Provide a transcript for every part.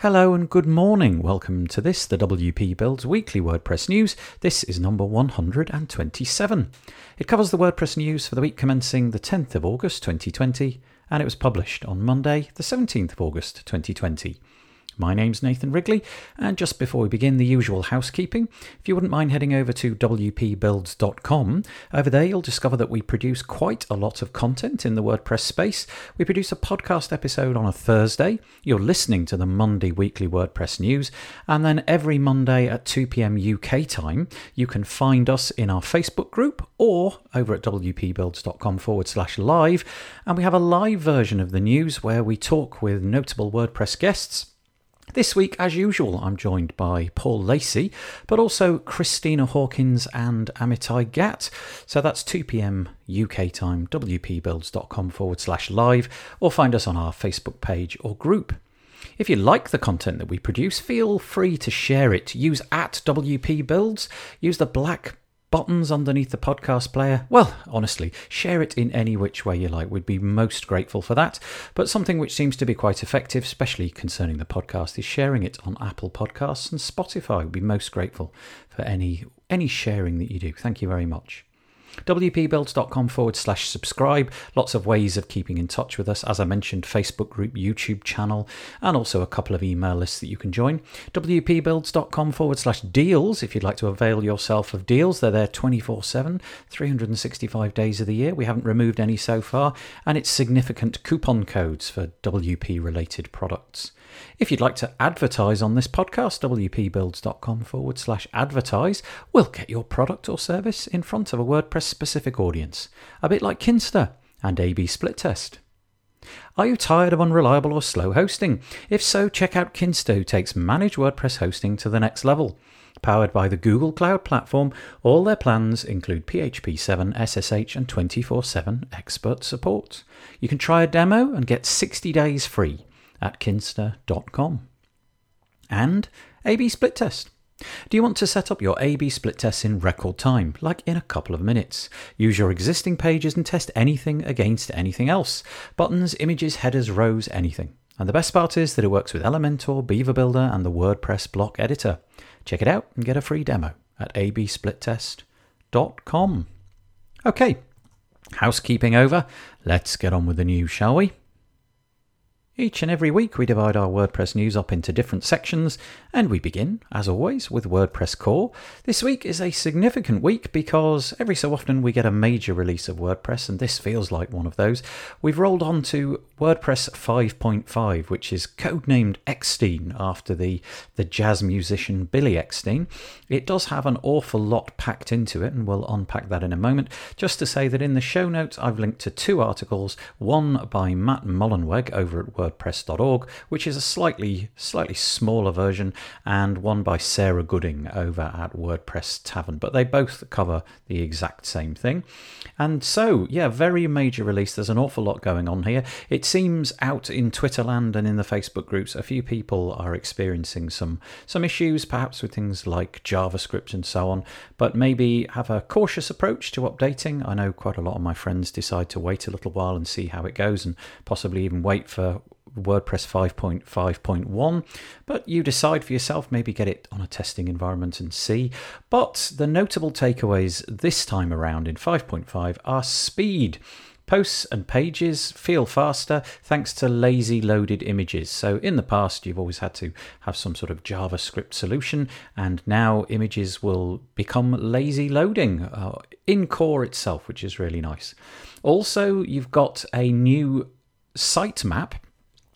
Hello and good morning. Welcome to this, the WP Builds weekly WordPress news. This is number 127. It covers the WordPress news for the week commencing the 10th of August 2020, and it was published on Monday, the 17th of August 2020. My name's Nathan Wrigley, and just before we begin, the usual housekeeping. If you wouldn't mind heading over to wpbuilds.com, over there you'll discover that we produce quite a lot of content in the WordPress space. We produce a podcast episode on a Thursday. You're listening to the Monday weekly WordPress news, and then every Monday at 2 pm UK time, you can find us in our Facebook group or over at wpbuilds.com forward slash live. And we have a live version of the news where we talk with notable WordPress guests this week, as usual, I'm joined by Paul Lacey, but also Christina Hawkins and Amitai Gatt. So that's 2 pm UK time, wpbuilds.com forward slash live, or find us on our Facebook page or group. If you like the content that we produce, feel free to share it. Use at WP Builds. Use the black buttons underneath the podcast player, well, honestly, share it in any which way you like. We'd be most grateful for that. But something which seems to be quite effective, especially concerning the podcast, is sharing it on Apple Podcasts and Spotify. We'd be most grateful for any any sharing that you do. Thank you very much wpbuilds.com forward slash subscribe. Lots of ways of keeping in touch with us. As I mentioned, Facebook group, YouTube channel, and also a couple of email lists that you can join. wpbuilds.com forward slash deals if you'd like to avail yourself of deals. They're there 24 7, 365 days of the year. We haven't removed any so far, and it's significant coupon codes for WP related products. If you'd like to advertise on this podcast, wpbuilds.com forward slash advertise we'll get your product or service in front of a WordPress specific audience, a bit like Kinsta and AB Split Test. Are you tired of unreliable or slow hosting? If so, check out Kinsta, who takes managed WordPress hosting to the next level. Powered by the Google Cloud Platform, all their plans include PHP 7, SSH, and 24 7 expert support. You can try a demo and get 60 days free at kinsta.com. And A-B split test. Do you want to set up your A-B split tests in record time, like in a couple of minutes? Use your existing pages and test anything against anything else. Buttons, images, headers, rows, anything. And the best part is that it works with Elementor, Beaver Builder, and the WordPress block editor. Check it out and get a free demo at absplittest.com. Okay, housekeeping over. Let's get on with the news, shall we? Each and every week, we divide our WordPress news up into different sections, and we begin, as always, with WordPress Core. This week is a significant week because every so often we get a major release of WordPress, and this feels like one of those. We've rolled on to WordPress 5.5, which is codenamed Eckstine after the, the jazz musician Billy Eckstine. It does have an awful lot packed into it, and we'll unpack that in a moment. Just to say that in the show notes, I've linked to two articles one by Matt Mullenweg over at WordPress wordpress.org, which is a slightly slightly smaller version, and one by Sarah Gooding over at WordPress Tavern. But they both cover the exact same thing. And so, yeah, very major release. There's an awful lot going on here. It seems out in Twitterland and in the Facebook groups, a few people are experiencing some some issues, perhaps with things like JavaScript and so on. But maybe have a cautious approach to updating. I know quite a lot of my friends decide to wait a little while and see how it goes, and possibly even wait for WordPress 5.5.1, but you decide for yourself, maybe get it on a testing environment and see. But the notable takeaways this time around in 5.5 are speed. Posts and pages feel faster thanks to lazy loaded images. So, in the past, you've always had to have some sort of JavaScript solution, and now images will become lazy loading uh, in core itself, which is really nice. Also, you've got a new sitemap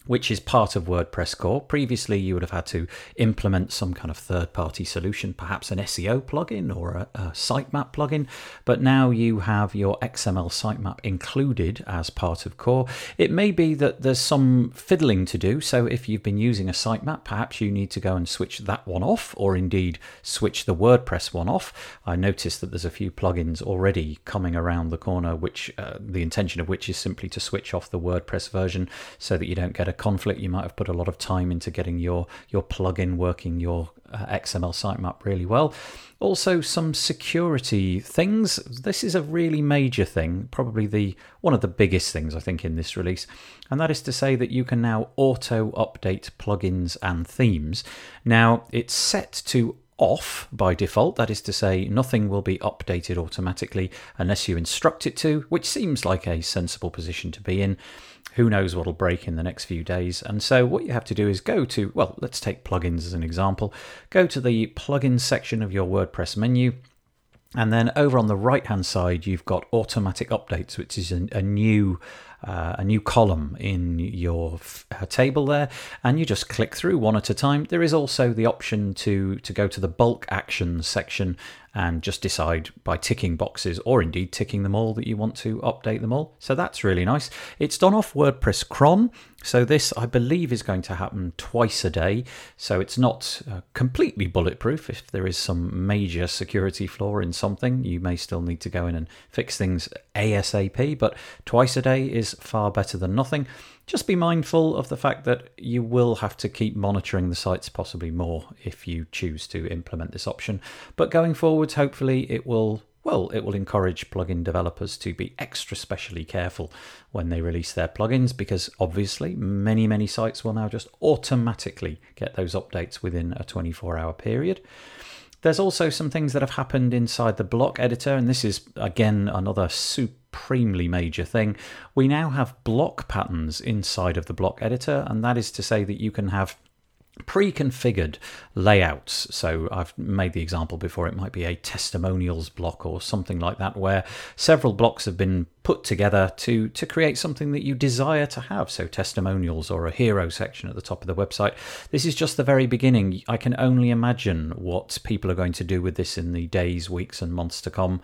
which is part of WordPress core. Previously, you would have had to implement some kind of third party solution, perhaps an SEO plugin or a, a, sitemap plugin, but now you have your XML sitemap included as part of core. It may be that there's some fiddling to do, so if you've been using a sitemap, perhaps you need to go and switch that one off, or indeed switch the WordPress one off. I noticed that there's a few plugins already coming around the corner, which uh, the intention of which is simply to switch off the WordPress version so that you don't get a conflict. You might have put a lot of time into getting your your plugin working, your uh, XML sitemap really well. Also, some security things. This is a really major thing, probably the one of the biggest things I think in this release, and that is to say that you can now auto update plugins and themes. Now, it's set to off by default. That is to say, nothing will be updated automatically unless you instruct it to, which seems like a sensible position to be in. Who knows what'll break in the next few days? And so, what you have to do is go to, well, let's take plugins as an example. Go to the plugins section of your WordPress menu. And then over on the right hand side, you've got automatic updates, which is a, a new uh, a new column in your f- uh, table there, and you just click through one at a time. There is also the option to to go to the bulk actions section and just decide by ticking boxes or indeed ticking them all that you want to update them all. So that's really nice. It's done off WordPress cron. So this, I believe, is going to happen twice a day. So it's not uh, completely bulletproof. If there is some major security flaw in something, you may still need to go in and fix things ASAP. But twice a day is far better than nothing. Just be mindful of the fact that you will have to keep monitoring the sites possibly more if you choose to implement this option. But going forwards, hopefully, it will well, it will encourage plugin developers to be extra specially careful when they release their plugins because obviously many, many sites will now just automatically get those updates within a 24 hour period. There's also some things that have happened inside the block editor, and this is again another supremely major thing. We now have block patterns inside of the block editor, and that is to say that you can have pre-configured layouts. So i've made the example before it might be a testimonials block or something like that where several blocks have been put together to to create something that you desire to have. So testimonials or a hero section at the top of the website. This is just the very beginning. I can only imagine what people are going to do with this in the days weeks and months to come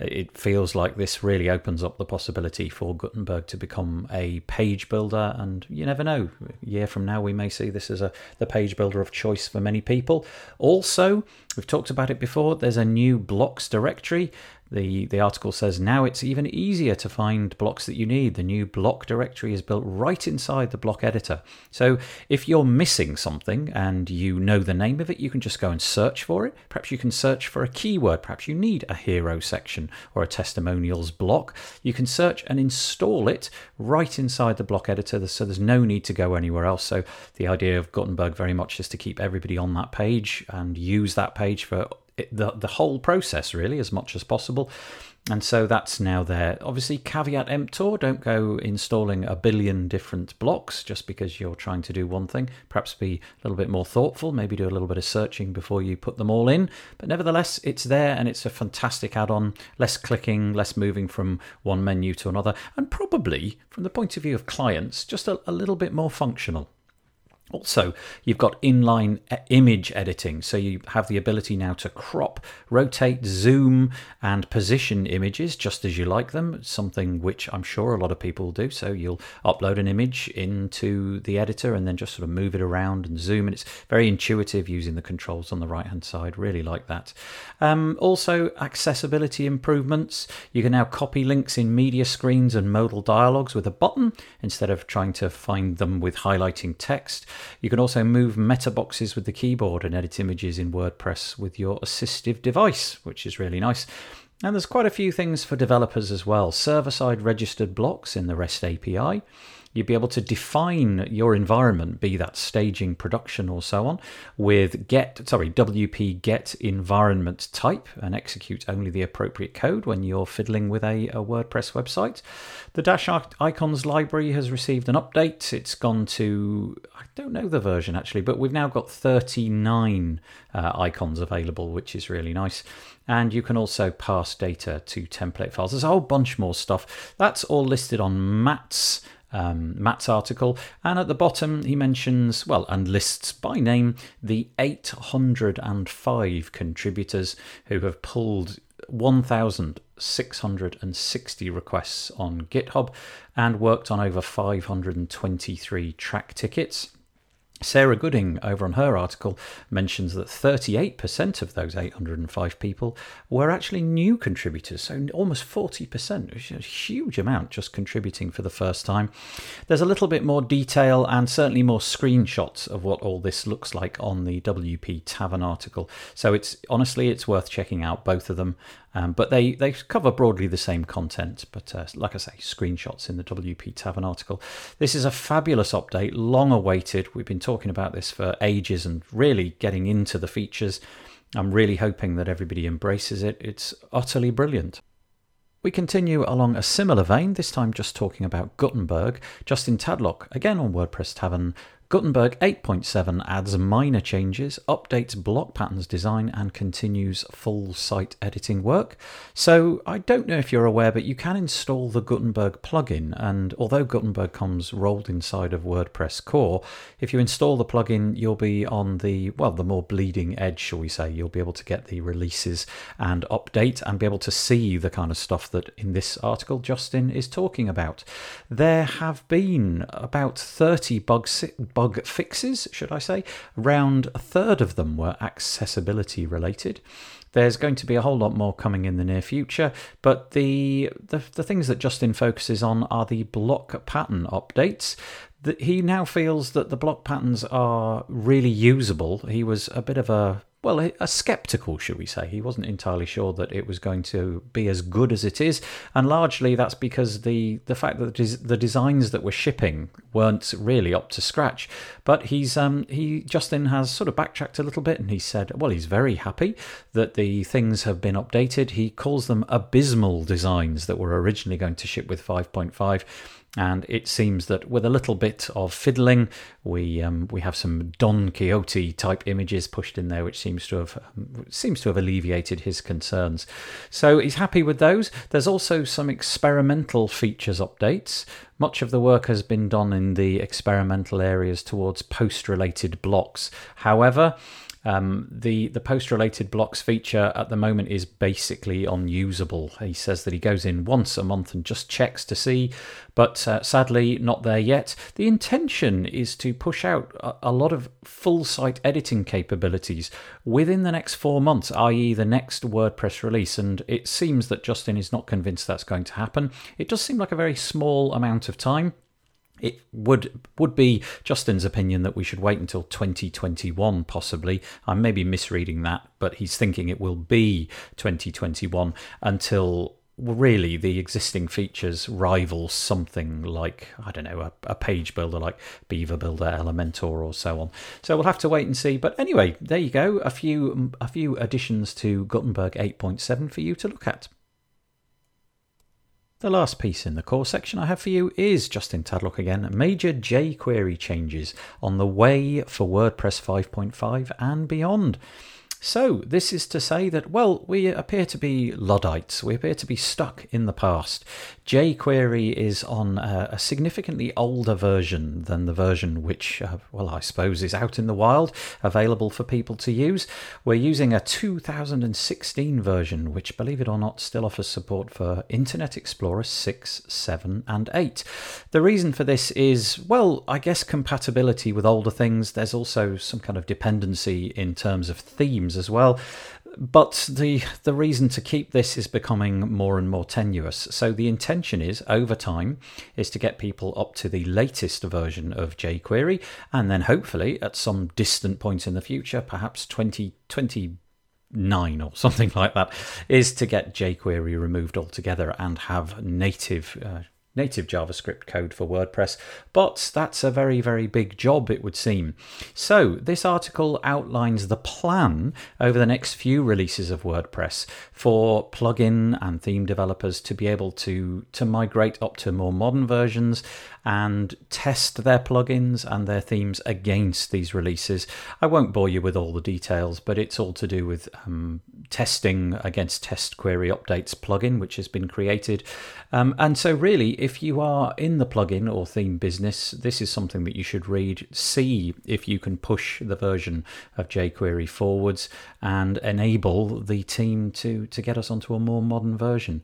it feels like this really opens up the possibility for Gutenberg to become a page builder, and you never know. A year from now, we may see this as a the page builder of choice for many people. Also, we've talked about it before. There's a new blocks directory, the, the article says now it's even easier to find blocks that you need. The new block directory is built right inside the block editor. So if you're missing something and you know the name of it, you can just go and search for it. Perhaps you can search for a keyword. Perhaps you need a hero section or a testimonials block. You can search and install it right inside the block editor. So there's no need to go anywhere else. So the idea of Gutenberg very much is to keep everybody on that page and use that page for the the whole process really as much as possible. And so that's now there. Obviously, caveat emptor, don't go installing a billion different blocks just because you're trying to do one thing. Perhaps be a little bit more thoughtful, maybe do a little bit of searching before you put them all in. But nevertheless, it's there and it's a fantastic add on. Less clicking, less moving from one menu to another, and probably, from the point of view of clients, just a, a little bit more functional. Also, you've got inline image editing, so you have the ability now to crop, rotate, zoom, and position images just as you like them, something which I'm sure a lot of people do. So you'll upload an image into the editor and then just sort of move it around and zoom, and it's very intuitive using the controls on the right hand side. Really like that. Um, also, accessibility improvements. You can now copy links in media screens and modal dialogues with a button instead of trying to find them with highlighting text. You can also move meta boxes with the keyboard and edit images in WordPress with your assistive device, which is really nice. And there's quite a few things for developers as well. Server side registered blocks in the REST API. You'd be able to define your environment, be that staging, production, or so on, with get sorry WP get environment type and execute only the appropriate code when you're fiddling with a, a WordPress website. The Dashicons library has received an update. It's gone to I don't know the version actually, but we've now got 39 uh, icons available, which is really nice and you can also pass data to template files. There's a whole bunch more stuff. That's all listed on Matt's um, Matt's article. And at the bottom, he mentions, well, and lists by name the 805 contributors who have pulled 1,660 requests on GitHub and worked on over 523 Trac tickets. Sarah Gooding, over on her article, mentions that 38% of those 805 people were actually new contributors, so almost 40%, which is a huge amount just contributing for the first time. There's a little bit more detail and certainly more screenshots of what all this looks like on the WP Tavern article. So it's honestly, it's worth checking out both of them. Um, but they, they cover broadly the same content. But uh, like I say, screenshots in the WP Tavern article. This is a fabulous update, long awaited. We've been talking about this for ages and really getting into the features. I'm really hoping that everybody embraces it. It's utterly brilliant. We continue along a similar vein, this time just talking about Gutenberg. Justin Tadlock, again on WordPress Tavern, Gutenberg 8.7 adds minor changes, updates block patterns design, and continues full site editing work. So, I don't know if you're aware, but you can install the Gutenberg plugin. And although Gutenberg comes rolled inside of WordPress core, if you install the plugin, you'll be on the, well, the more bleeding edge, shall we say. You'll be able to get the releases and update and be able to see the kind of stuff that in this article Justin is talking about. There have been about 30 bugs bug fixes, should I say. Around a third of them were accessibility related. There's going to be a whole lot more coming in the near future, but the, the, the things that Justin focuses on are the block pattern updates he now feels that the block patterns are really usable. He was a bit of a well, a, a skeptical, should we say. He wasn't entirely sure that it was going to be as good as it is, and largely that's because the the fact that the designs that were shipping weren't really up to scratch. But he's um, he Justin has sort of backtracked a little bit, and he said, well, he's very happy that the things have been updated. He calls them abysmal designs that were originally going to ship with 5.5 and it seems that with a little bit of fiddling, we um, we have some Don Quixote type images pushed in there, which seems to have um, seems to have alleviated his concerns. So he's happy with those. There's also some experimental features updates. Much of the work has been done in the experimental areas towards post related blocks. However, um, the the post related blocks feature at the moment is basically unusable. He says that he goes in once a month and just checks to see, but uh, sadly not there yet. The intention is to push out a, a lot of full site editing capabilities within the next four months, i.e., the next WordPress release. And it seems that Justin is not convinced that's going to happen. It does seem like a very small amount of time it would would be Justin's opinion that we should wait until 2021 possibly I may be misreading that but he's thinking it will be 2021 until really the existing features rival something like I don't know a, a, page builder like Beaver Builder, Elementor, or so on. So we'll have to wait and see. But anyway, there you go. A few a few additions to Gutenberg 8.7 for you to look at. The last piece in the core section I have for you is Justin Tadlock again. Major jQuery changes on the way for WordPress 5.5 and beyond. So, this is to say that, well, we appear to be Luddites. We appear to be stuck in the past. jQuery is on a, significantly older version than the version which, uh, well, I suppose is out in the wild, available for people to use. We're using a 2016 version, which, believe it or not, still offers support for Internet Explorer 6, 7, and 8. The reason for this is, well, I guess compatibility with older things. There's also some kind of dependency in terms of themes as well. But the the reason to keep this is becoming more and more tenuous. So the intention is over time is to get people up to the latest version of jQuery, and then hopefully at some distant point in the future, perhaps 2020 nine or something like that is to get jQuery removed altogether and have native uh, native JavaScript code for WordPress, but that's a very, very big job, it would seem. So, this article outlines the plan over the next few releases of WordPress for plugin and theme developers to be able to, to migrate up to more modern versions and test their plugins and their themes against these releases. I won't bore you with all the details, but it's all to do with um, testing against Test jQuery Updates plugin, which has been created. Um, and so, really, if you are in the plugin or theme business, this is something that you should read. See if you can push the version of jQuery forwards and enable the team to, to get us onto a more modern version.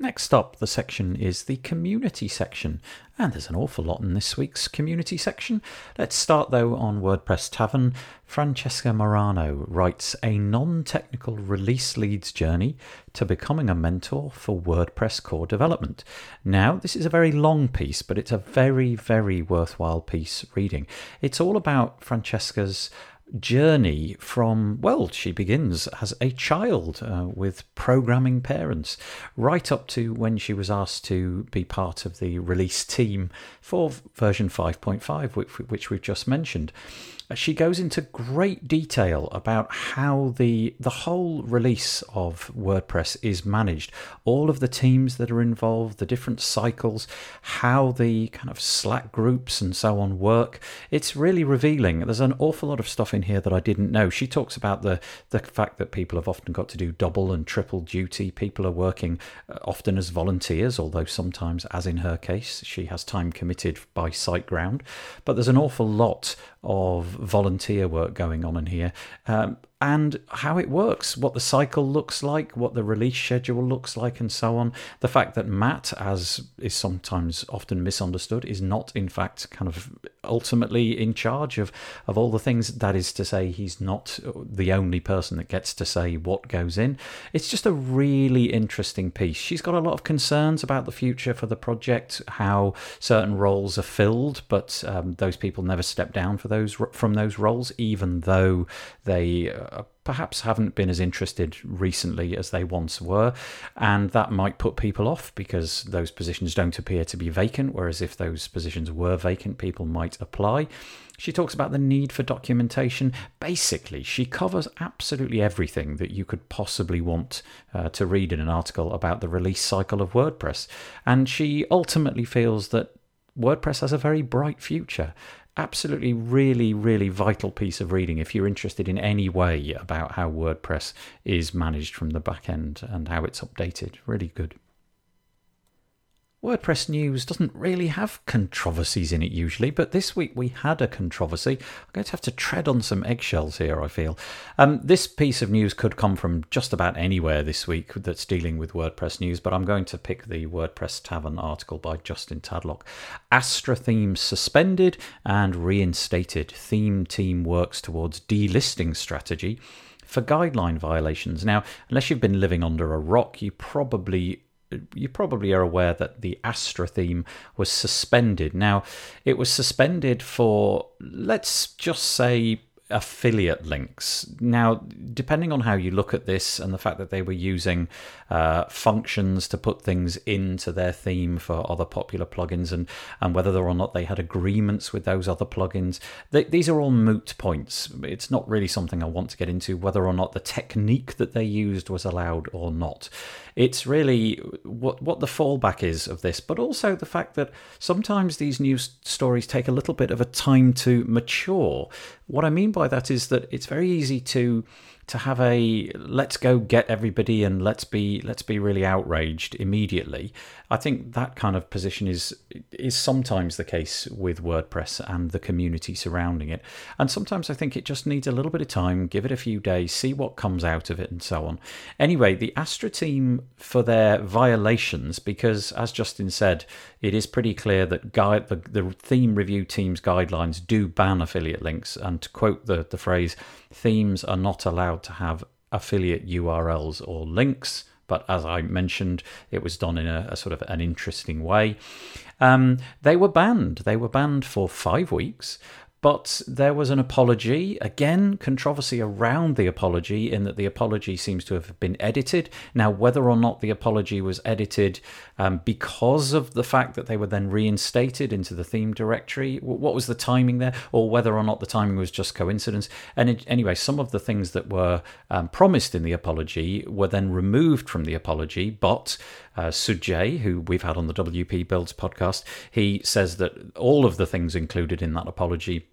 Next up, the section is the community section, and there's an awful lot in this week's community section. Let's start though on WordPress Tavern. Francesca Marano writes a non technical release leads journey to becoming a mentor for WordPress core development. Now, this is a very long piece, but it's a very, very worthwhile piece reading. It's all about Francesca's journey from, well, she begins as a child uh, with programming parents, right up to when she was asked to be part of the release team for version 5.5, which, which we've just mentioned she goes into great detail about how the the whole release of WordPress is managed, all of the teams that are involved, the different cycles, how the kind of Slack groups and so on work. It's really revealing. There's an awful lot of stuff in here that I didn't know. She talks about the the fact that people have often got to do double and triple duty. People are working uh, often as volunteers, although sometimes, as in her case, she has time committed by SiteGround. But there's an awful lot of volunteer work going on in here. Um, and how it works, what the cycle looks like, what the release schedule looks like, and so on. The fact that Matt, as is sometimes often misunderstood, is not in fact kind of ultimately in charge of, of all the things. That is to say, he's not the only person that gets to say what goes in. It's just a really interesting piece. She's got a lot of concerns about the future for the project, how certain roles are filled, but um, those people never step down for those from those roles, even though they uh, perhaps haven't been as interested recently as they once were, and that might put people off because those positions don't appear to be vacant, whereas if those positions were vacant, people might apply. She talks about the need for documentation. Basically, she covers absolutely everything that you could possibly want uh, to read in an article about the release cycle of WordPress. And she ultimately feels that WordPress has a very bright future absolutely really really vital piece of reading if you're interested in any way about how WordPress is managed from the back end and how it's updated. Really good WordPress news doesn't really have controversies in it usually, but this week we had a controversy. I'm going to have to tread on some eggshells here, I feel. Um, this piece of news could come from just about anywhere this week that's dealing with WordPress news, but I'm going to pick the WordPress Tavern article by Justin Tadlock. Astra theme suspended and reinstated. Theme team works towards delisting strategy for guideline violations. Now, unless you've been living under a rock, you probably you probably are aware that the Astra theme was suspended. Now, it was suspended for, let's just say, affiliate links. Now, depending on how you look at this and the fact that they were using uh, functions to put things into their theme for other popular plugins and, and whether or not they had agreements with those other plugins, they, these are all moot points. It's not really something I want to get into, whether or not the technique that they used was allowed or not. It's really what, what the fallback is of this, but also the fact that sometimes these news stories take a little bit of a time to mature. What I mean by that is that it's very easy to to have a let's go get everybody and let's be let's be really outraged immediately. I think that kind of position is is sometimes the case with WordPress and the community surrounding it. And sometimes I think it just needs a little bit of time, give it a few days, see what comes out of it and so on. Anyway, the Astra team for their violations because as Justin said, it is pretty clear that guide the, the theme review team's guidelines do ban affiliate links and to quote the the phrase themes are not allowed to have affiliate URLs or links. But as I mentioned, it was done in a, a sort of an interesting way. Um, they were banned. They were banned for five weeks. But there was an apology. Again, controversy around the apology, in that the apology seems to have been edited. Now, whether or not the apology was edited um, because of the fact that they were then reinstated into the theme directory, what was the timing there, or whether or not the timing was just coincidence. And it, anyway, some of the things that were um, promised in the apology were then removed from the apology, but uh, Sujay, who we've had on the WP Builds podcast, he says that all of the things included in that apology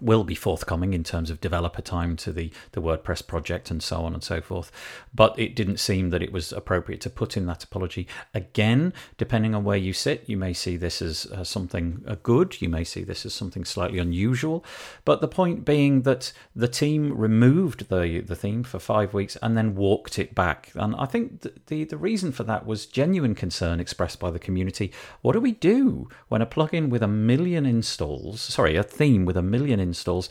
will be forthcoming in terms of developer time to the, the WordPress project and so on and so forth. But it didn't seem that it was appropriate to put in that apology. Again, depending on where you sit, you may see this as uh, something uh, good, you may see this as something slightly unusual. But the point being that the team removed the, the theme for five weeks and then walked it back. And I think the, the, the reason for that was genuine concern expressed by the community. What do we do when a plugin with a million installs, sorry, a theme with a million installs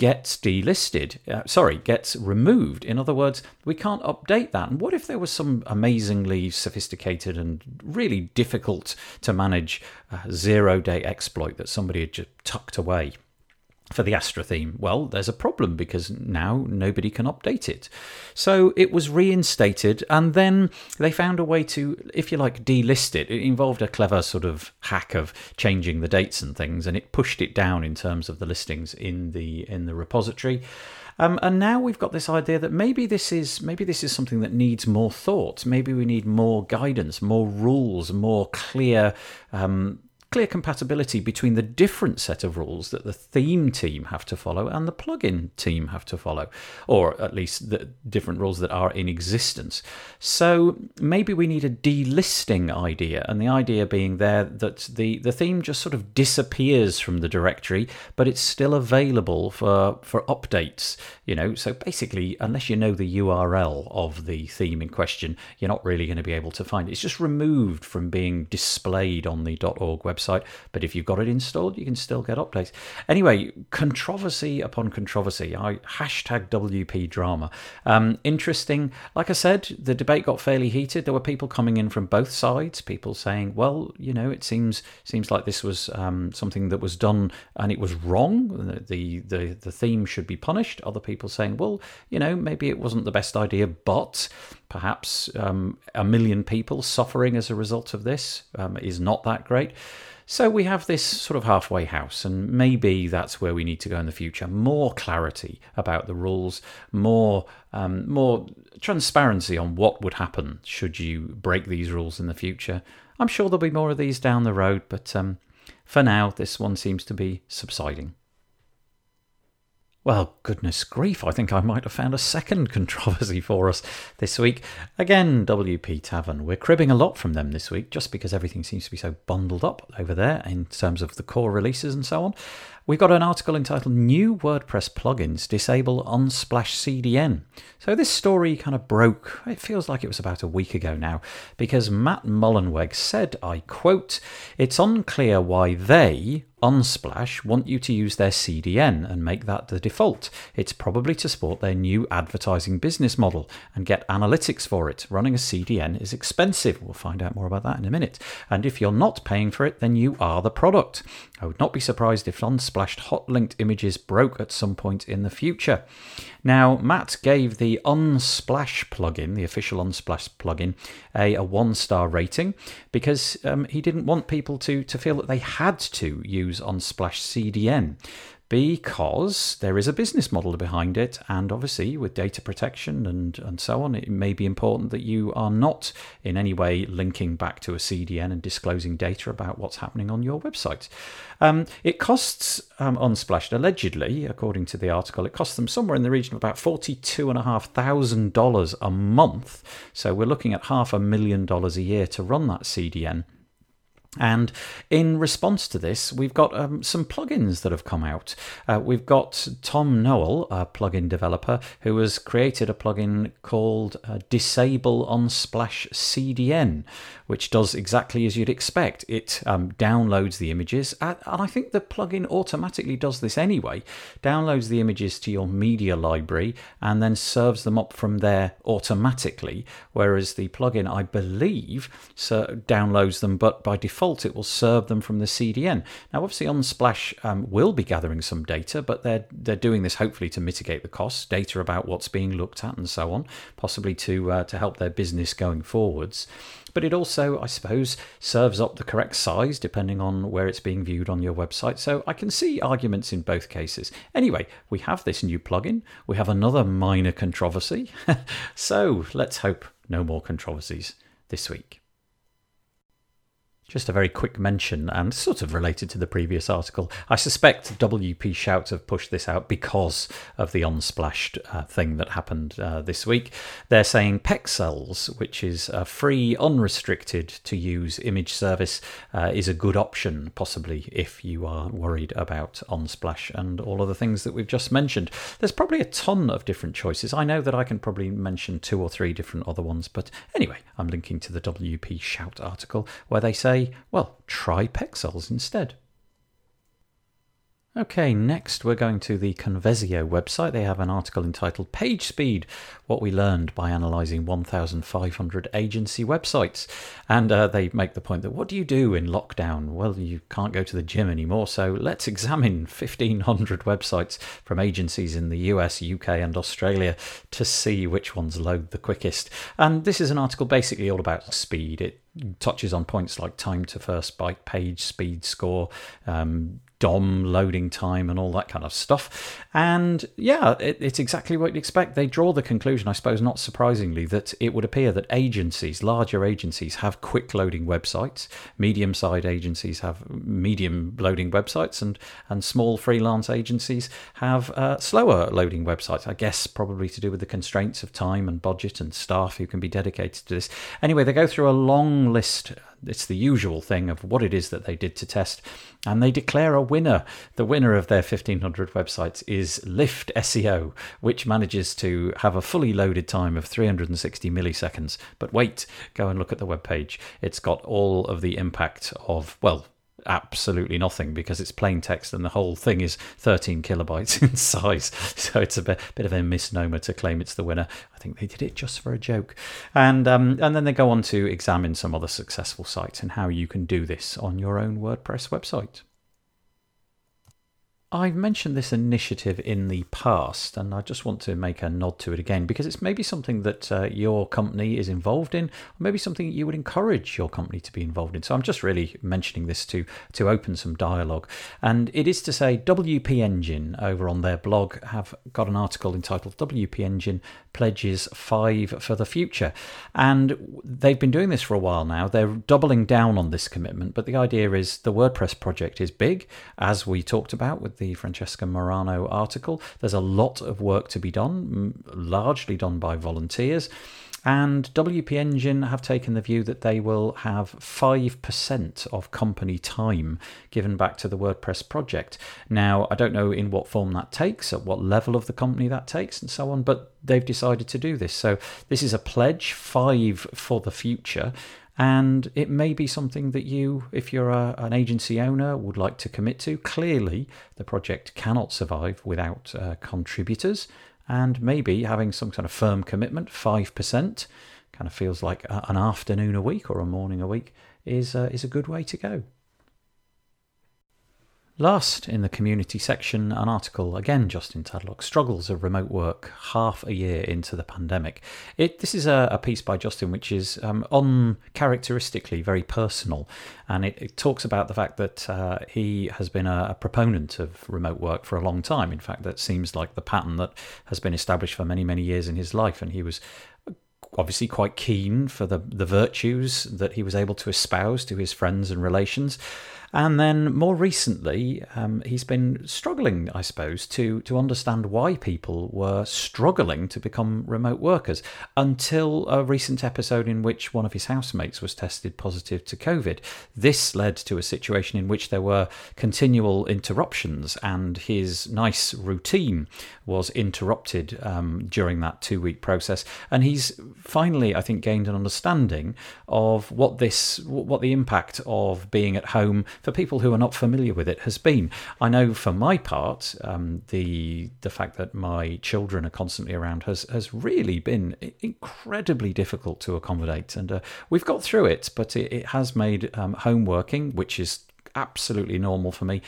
gets delisted, uh, sorry, gets removed. In other words, we can't update that. And what if there was some amazingly sophisticated and really difficult to manage uh, zero day exploit that somebody had just tucked away? For the Astra theme? Well, there's a problem because now nobody can update it. So it was reinstated, and then they found a way to, if you like, delist it. It involved a clever sort of hack of changing the dates and things, and it pushed it down in terms of the listings in the in the repository. Um, and now we've got this idea that maybe this is maybe this is something that needs more thought. Maybe we need more guidance, more rules, more clear um, clear compatibility between the different set of rules that the theme team have to follow and the plugin team have to follow, or at least the different rules that are in existence. So maybe we need a delisting idea, and the idea being there that the, the theme just sort of disappears from the directory, but it's still available for, for updates. You know, so basically, unless you know the URL of the theme in question, you're not really going to be able to find it. It's just removed from being displayed on the .org website website. But if you've got it installed, you can still get updates. Anyway, controversy upon controversy. I hashtag WP drama. Um, interesting. Like I said, the debate got fairly heated. There were people coming in from both sides. People saying, "Well, you know, it seems seems like this was um, something that was done and it was wrong. The, the the theme should be punished." Other people saying, "Well, you know, maybe it wasn't the best idea, but." Perhaps um, a million people suffering as a result of this um, is not that great. So we have this sort of halfway house, and maybe that's where we need to go in the future. More clarity about the rules, more um, more transparency on what would happen should you break these rules in the future. I'm sure there'll be more of these down the road, but um, for now, this one seems to be subsiding. Well, goodness grief, I think I might have found a second controversy for us this week. Again, WP Tavern. We're cribbing a lot from them this week just because everything seems to be so bundled up over there in terms of the core releases and so on. We've got an article entitled New WordPress Plugins Disable Unsplash CDN. So this story kind of broke, it feels like it was about a week ago now, because Matt Mullenweg said, I quote, It's unclear why they, Unsplash want you to use their CDN and make that the default. It's probably to support their new advertising business model and get analytics for it. Running a CDN is expensive. We'll find out more about that in a minute. And if you're not paying for it, then you are the product. I would not be surprised if Unsplash hot linked images broke at some point in the future. Now, Matt gave the Unsplash plugin, the official Unsplash plugin, a, a one star rating because um, he didn't want people to, to feel that they had to use Unsplash CDN because there is a business model behind it. And obviously, with data protection and, and so on, it may be important that you are not in any way linking back to a CDN and disclosing data about what's happening on your website. Um, it costs um, Unsplash, allegedly, according to the article, it costs them somewhere in the region of about $42,500 a month. So we're looking at half a million dollars a year to run that CDN. And in response to this, we've got um, some plugins that have come out. Uh, we've got Tom Nowell, a plugin developer, who has created a plugin called uh, Disable Unsplash CDN, which does exactly as you'd expect. It um, downloads the images, and I think the plugin automatically does this anyway. Downloads the images to your media library and then serves them up from there automatically. Whereas the plugin, I believe, so downloads them, but by default default, it will serve them from the CDN. Now, obviously, Unsplash um, will be gathering some data, but they're they're doing this hopefully to mitigate the costs, data about what's being looked at and so on, possibly to uh, to help their business going forwards. But it also, I suppose, serves up the correct size depending on where it's being viewed on your website. So I can see arguments in both cases. Anyway, we have this new plugin. We have another minor controversy. so let's hope no more controversies this week. Just a very quick mention, and sort of related to the previous article. I suspect WP Shout have pushed this out because of the Unsplash uh, thing that happened uh, this week. They're saying Pexels, which is a free, unrestricted to use image service, uh, is a good option, possibly if you are worried about Unsplash and all of the things that we've just mentioned. There's probably a ton of different choices. I know that I can probably mention two or three different other ones, but anyway, I'm linking to the WP Shout article where they say well, try Pexels instead. Okay, next we're going to the Convesio website. They have an article entitled Page Speed What We Learned by Analysing 1,500 Agency Websites. And uh, they make the point that what do you do in lockdown? Well, you can't go to the gym anymore, so let's examine 1,500 websites from agencies in the US, UK, and Australia to see which ones load the quickest. And this is an article basically all about speed. It touches on points like time to first byte page, speed score, um, DOM loading time and all that kind of stuff. And yeah, it, it's exactly what you'd expect. They draw the conclusion, I suppose, not surprisingly, that it would appear that agencies, larger agencies, have quick loading websites, medium sized agencies have medium loading websites, and, and small freelance agencies have uh, slower loading websites. I guess probably to do with the constraints of time and budget and staff who can be dedicated to this. Anyway, they go through a long list it's the usual thing of what it is that they did to test, and they declare a winner. The winner of their 1500 websites is Lift SEO, which manages to have a fully loaded time of 360 milliseconds. But wait, go and look at the web page. It's got all of the impact of, well, absolutely nothing because it's plain text and the whole thing is 13 kilobytes in size. So it's a bit, bit of a misnomer to claim it's the winner. I think they did it just for a joke. And, um, and then they go on to examine some other successful sites and how you can do this on your own WordPress website. I've mentioned this initiative in the past, and I just want to make a nod to it again because it's maybe something that uh, your company is involved in, or maybe something you would encourage your company to be involved in. So I'm just really mentioning this to to open some dialogue, and it is to say WP Engine over on their blog have got an article entitled "WP Engine pledges five for the future. And they've been doing this for a while now. They're doubling down on this commitment. But the idea is the WordPress project is big, as we talked about with the Francesca Marano article. There's a lot of work to be done, largely done by volunteers. And WP Engine have taken the view that they will have 5% of company time given back to the WordPress project. Now, I don't know in what form that takes, at what level of the company that takes, and so on, but they've decided to do this. So, this is a pledge, five for the future. And it may be something that you, if you're a, an agency owner, would like to commit to. Clearly, the project cannot survive without uh, contributors and maybe having some kind of firm commitment, 5%, kind of feels like an afternoon a week or a morning a week, is, uh, is a good way to go. Last in the community section, an article again, Justin Tadlock struggles of remote work half a year into the pandemic. It this is a, a piece by Justin which is um, uncharacteristically very personal, and it, it, talks about the fact that uh, he has been a, a, proponent of remote work for a long time. In fact, that seems like the pattern that has been established for many many years in his life, and he was obviously quite keen for the the virtues that he was able to espouse to his friends and relations. And then more recently, um, he's been struggling, I suppose, to, to understand why people were struggling to become remote workers until a recent episode in which one of his housemates was tested positive to COVID. This led to a situation in which there were continual interruptions, and his nice routine was interrupted um, during that two week process. And he's finally, I think, gained an understanding of what this, what the impact of being at home for people who are not familiar with it has been. I know for my part, um, the the fact that my children are constantly around has has really been incredibly difficult to accommodate, and uh, we've got through it. But it, it has made um, home working, which is absolutely normal for me,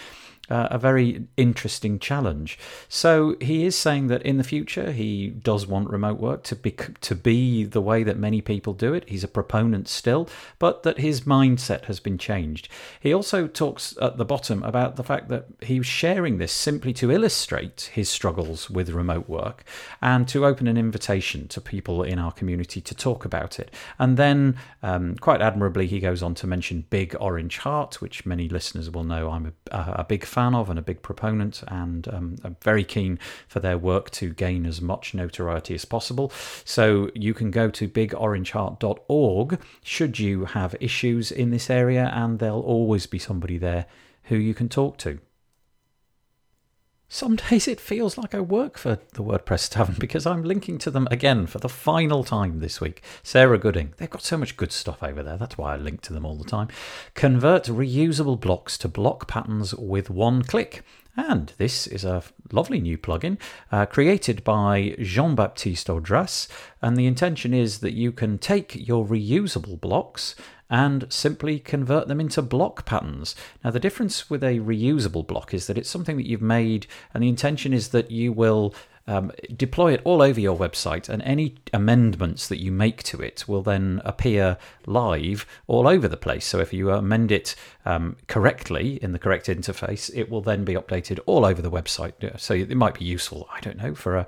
a very interesting challenge. So he is saying that in the future he does want remote work to be to be the way that many people do it. He's a proponent still, but that his mindset has been changed. He also talks at the bottom about the fact that he was sharing this simply to illustrate his struggles with remote work and to open an invitation to people in our community to talk about it. And then, um, quite admirably, he goes on to mention Big Orange Heart, which many listeners will know I'm a, a big fan of and a big proponent, and um, I'm very keen for their work to gain as much notoriety as possible. So you can go to bigorangeheart.org should you have issues in this area, and there'll always be somebody there who you can talk to. Some days it feels like I work for the WordPress Tavern because I'm linking to them again for the final time this week. Sarah Gooding. They've got so much good stuff over there. That's why I link to them all the time. Convert reusable blocks to block patterns with one click. And this is a lovely new plugin uh, created by Jean Baptiste Audras. And the intention is that you can take your reusable blocks and simply convert them into block patterns. Now, the difference with a reusable block is that it's something that you've made, and the intention is that you will um, deploy it all over your website, and any amendments that you make to it will then appear live all over the place. So if you amend it um, correctly in the correct interface, it will then be updated all over the website. So it might be useful, I don't know, for a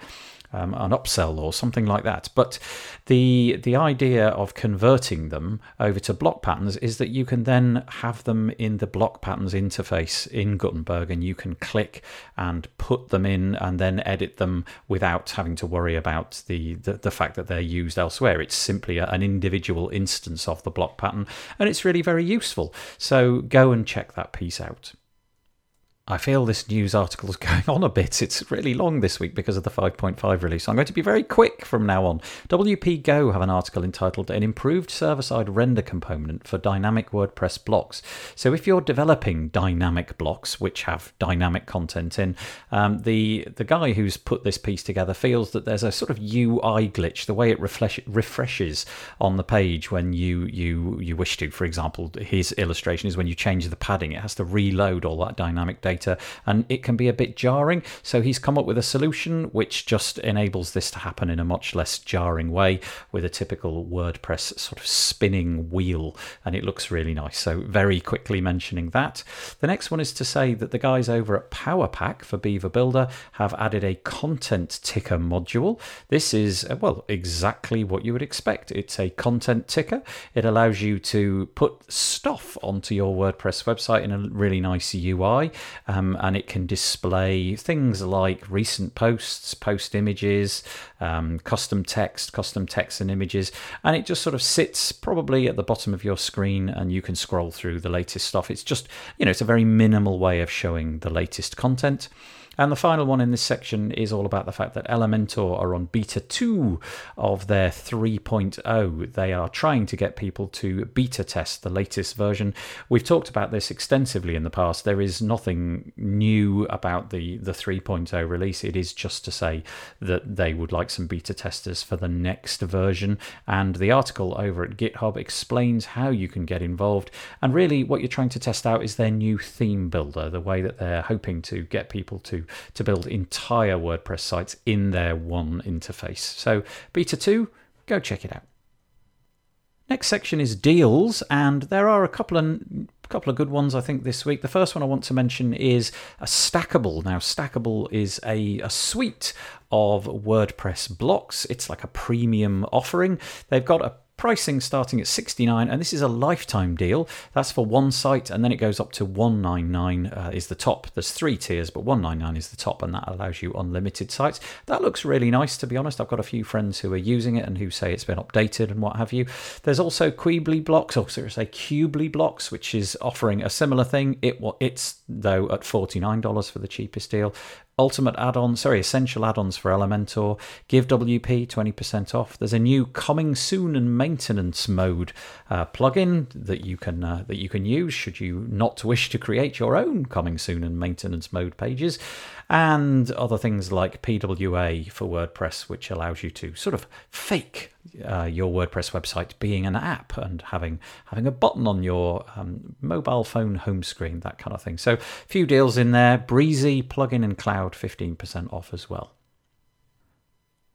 um, an upsell or something like that. But the the idea of converting them over to block patterns is that you can then have them in the block patterns interface in Gutenberg, and you can click and put them in, and then edit them without having to worry about the the, the fact that they're used elsewhere. It's simply a, an individual instance of the block pattern, and it's really very useful. So go and check that piece out. I feel this news article is going on a bit. It's really long this week because of the 5.5 release. I'm going to be very quick from now on. WP Go have an article entitled An Improved Server Side Render Component for Dynamic WordPress Blocks. So, if you're developing dynamic blocks, which have dynamic content in, um, the, the guy who's put this piece together feels that there's a sort of UI glitch, the way it refresh, refreshes on the page when you, you, you wish to. For example, his illustration is when you change the padding, it has to reload all that dynamic data data, and it can be a bit jarring. So he's come up with a solution which just enables this to happen in a much less jarring way with a typical WordPress sort of spinning wheel, and it looks really nice. So, very quickly mentioning that. The next one is to say that the guys over at PowerPack for Beaver Builder have added a content ticker module. This is, uh, well, exactly what you would expect. It's a content ticker, it allows you to put stuff onto your WordPress website in a really nice UI um, and it can display things like recent posts, post images, um, custom text, custom text and images, and it just sort of sits probably at the bottom of your screen, and you can scroll through the latest stuff. It's just you know it's a very minimal way of showing the latest content. And the final one in this section is all about the fact that Elementor are on beta 2 of their 3.0. They are trying to get people to beta test the latest version. We've talked about this extensively in the past. There is nothing new about the, the 3.0 release. It is just to say that they would like some beta testers for the next version. And the article over at GitHub explains how you can get involved. And really, what you're trying to test out is their new theme builder, the way that they're hoping to get people to to build entire WordPress sites in their one interface. So, Beta 2, go check it out. Next section is deals, and there are a couple of couple of good ones I think this week. The first one I want to mention is a Stackable. Now, Stackable is a, a suite of WordPress blocks. It's like a premium offering. They've got a pricing starting at 69 and this is a lifetime deal. That's for one site and then it goes up to 199 uh, is the top. There's three tiers but 199 is the top and that allows you unlimited sites. That looks really nice to be honest. I've got a few friends who are using it and who say it's been updated and what have you. There's also Queebly blocks or I say Qubely blocks which is offering a similar thing. It it's though at $49 for the cheapest deal ultimate add-ons, sorry, essential add-ons for Elementor. GiveWP 20% off. There's a new coming soon and maintenance mode uh, plugin that you can uh, that you can use should you not wish to create your own coming soon and maintenance mode pages, and other things like PWA for WordPress, which allows you to sort of fake uh, your WordPress website being an app and having having a button on your um, mobile phone home screen, that kind of thing. So, a few deals in there. Breezy plugin and cloud, 15% off as well.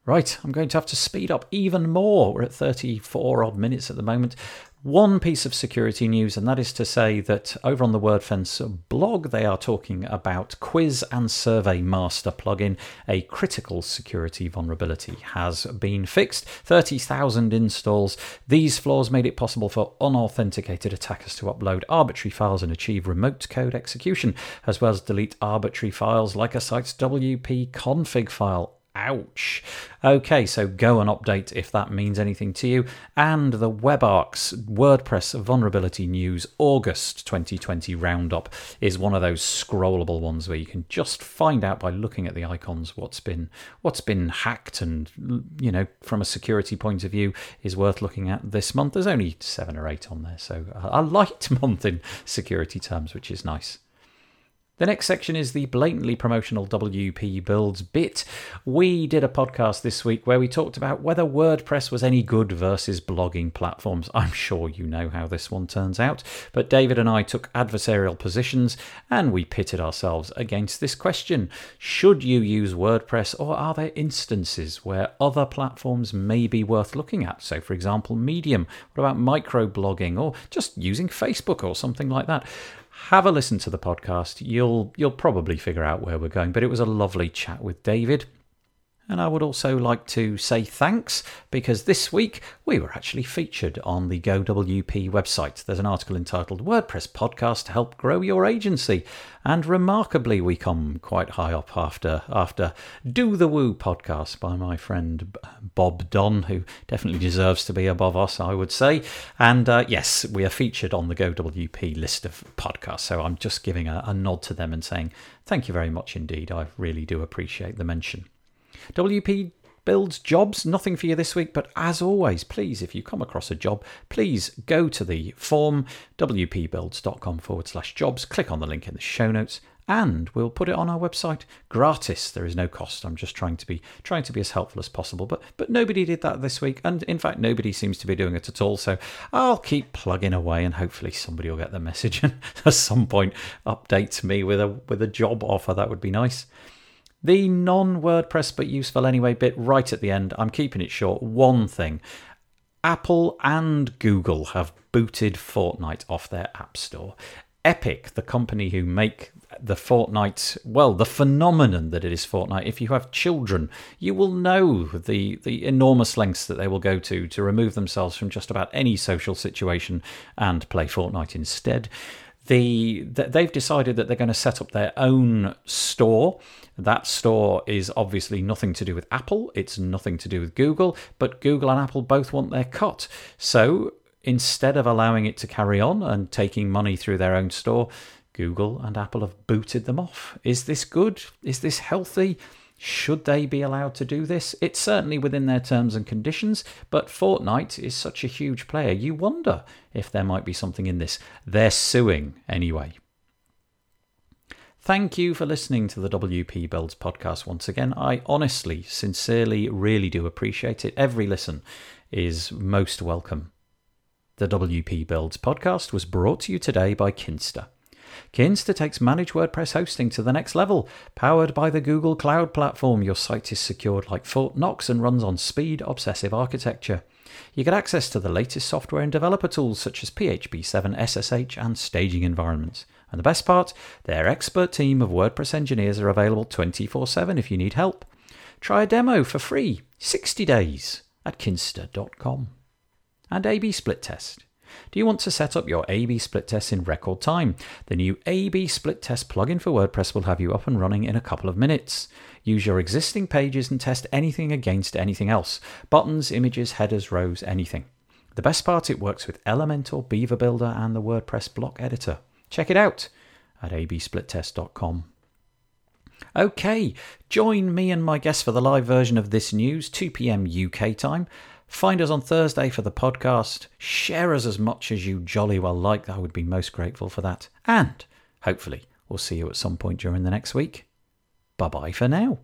Right, I'm going to have to speed up even more. We're at 34 odd minutes at the moment one piece of security news, and that is to say that over on the WordFence blog, they are talking about Quiz and Survey Master plugin. A critical security vulnerability has been fixed. 30,000 installs. These flaws made it possible for unauthenticated attackers to upload arbitrary files and achieve remote code execution, as well as delete arbitrary files like a site's WP config file Ouch. Okay, so go and update if that means anything to you. And the WebARX WordPress Vulnerability News August 2020 Roundup is one of those scrollable ones where you can just find out by looking at the icons what's been what's been hacked and you know from a security point of view is worth looking at this month. There's only seven or eight on there, so a light month in security terms, which is nice. The next section is the blatantly promotional WP Builds bit. We did a podcast this week where we talked about whether WordPress was any good versus blogging platforms. I'm sure you know how this one turns out, but David and I took adversarial positions and we pitted ourselves against this question Should you use WordPress or are there instances where other platforms may be worth looking at? So, for example, Medium. What about microblogging or just using Facebook or something like that? Have a listen to the podcast. You'll you'll probably figure out where we're going. But it was a lovely chat with David. And I would also like to say thanks because this week we were actually featured on the GoWP website. There's an article entitled WordPress Podcast to Help Grow Your Agency. And remarkably, we come quite high up after, after Do the Woo podcast by my friend Bob Dunn, who definitely deserves to be above us, I would say. And uh, yes, we are featured on the GoWP list of podcasts. So I'm just giving a, a nod to them and saying thank you very much indeed. I really do appreciate the mention. WP builds jobs, nothing for you this week, but as always, please, if you come across a job, please go to the form wpbuilds.com forward slash jobs, click on the link in the show notes, and we'll put it on our website gratis. There is no cost. I'm just trying to be trying to be as helpful as possible. But but nobody did that this week, and in fact nobody seems to be doing it at all. So I'll keep plugging away, and hopefully somebody will get the message and at some point update me with a with a job offer. That would be nice. The non WordPress but useful anyway bit right at the end, I'm keeping it short. One thing Apple and Google have booted Fortnite off their App Store. Epic, the company who make the Fortnite, well, the phenomenon that it is Fortnite. If you have children, you will know the the enormous lengths that they will go to to remove themselves from just about any social situation and play Fortnite instead. The, they've decided that they're going to set up their own store that store is obviously nothing to do with Apple, it's nothing to do with Google, but Google and Apple both want their cut. So instead of allowing it to carry on and taking money through their own store, Google and Apple have booted them off. Is this good? Is this healthy? Should they be allowed to do this? It's certainly within their terms and conditions, but Fortnite is such a huge player, you wonder if there might be something in this. They're suing anyway. Thank you for listening to the WP Builds podcast once again. I honestly, sincerely, really do appreciate it. Every listen is most welcome. The WP Builds podcast was brought to you today by Kinsta. Kinsta takes managed WordPress hosting to the next level. Powered by the Google Cloud Platform, your site is secured like Fort Knox and runs on speed obsessive architecture. You get access to the latest software and developer tools such as PHP 7, SSH, and staging environments. And the best part, their expert team of WordPress engineers are available 24 7 if you need help. Try a demo for free, 60 days, at kinsta.com. And A B split test. Do you want to set up your A B split test in record time? The new A B split test plugin for WordPress will have you up and running in a couple of minutes. Use your existing pages and test anything against anything else buttons, images, headers, rows, anything. The best part, it works with Elementor, Beaver Builder, and the WordPress block editor. Check it out at absplittest.com. Okay, join me and my guests for the live version of this news, 2 pm UK time. Find us on Thursday for the podcast. Share us as much as you jolly well like. I would be most grateful for that. And hopefully, we'll see you at some point during the next week. Bye bye for now.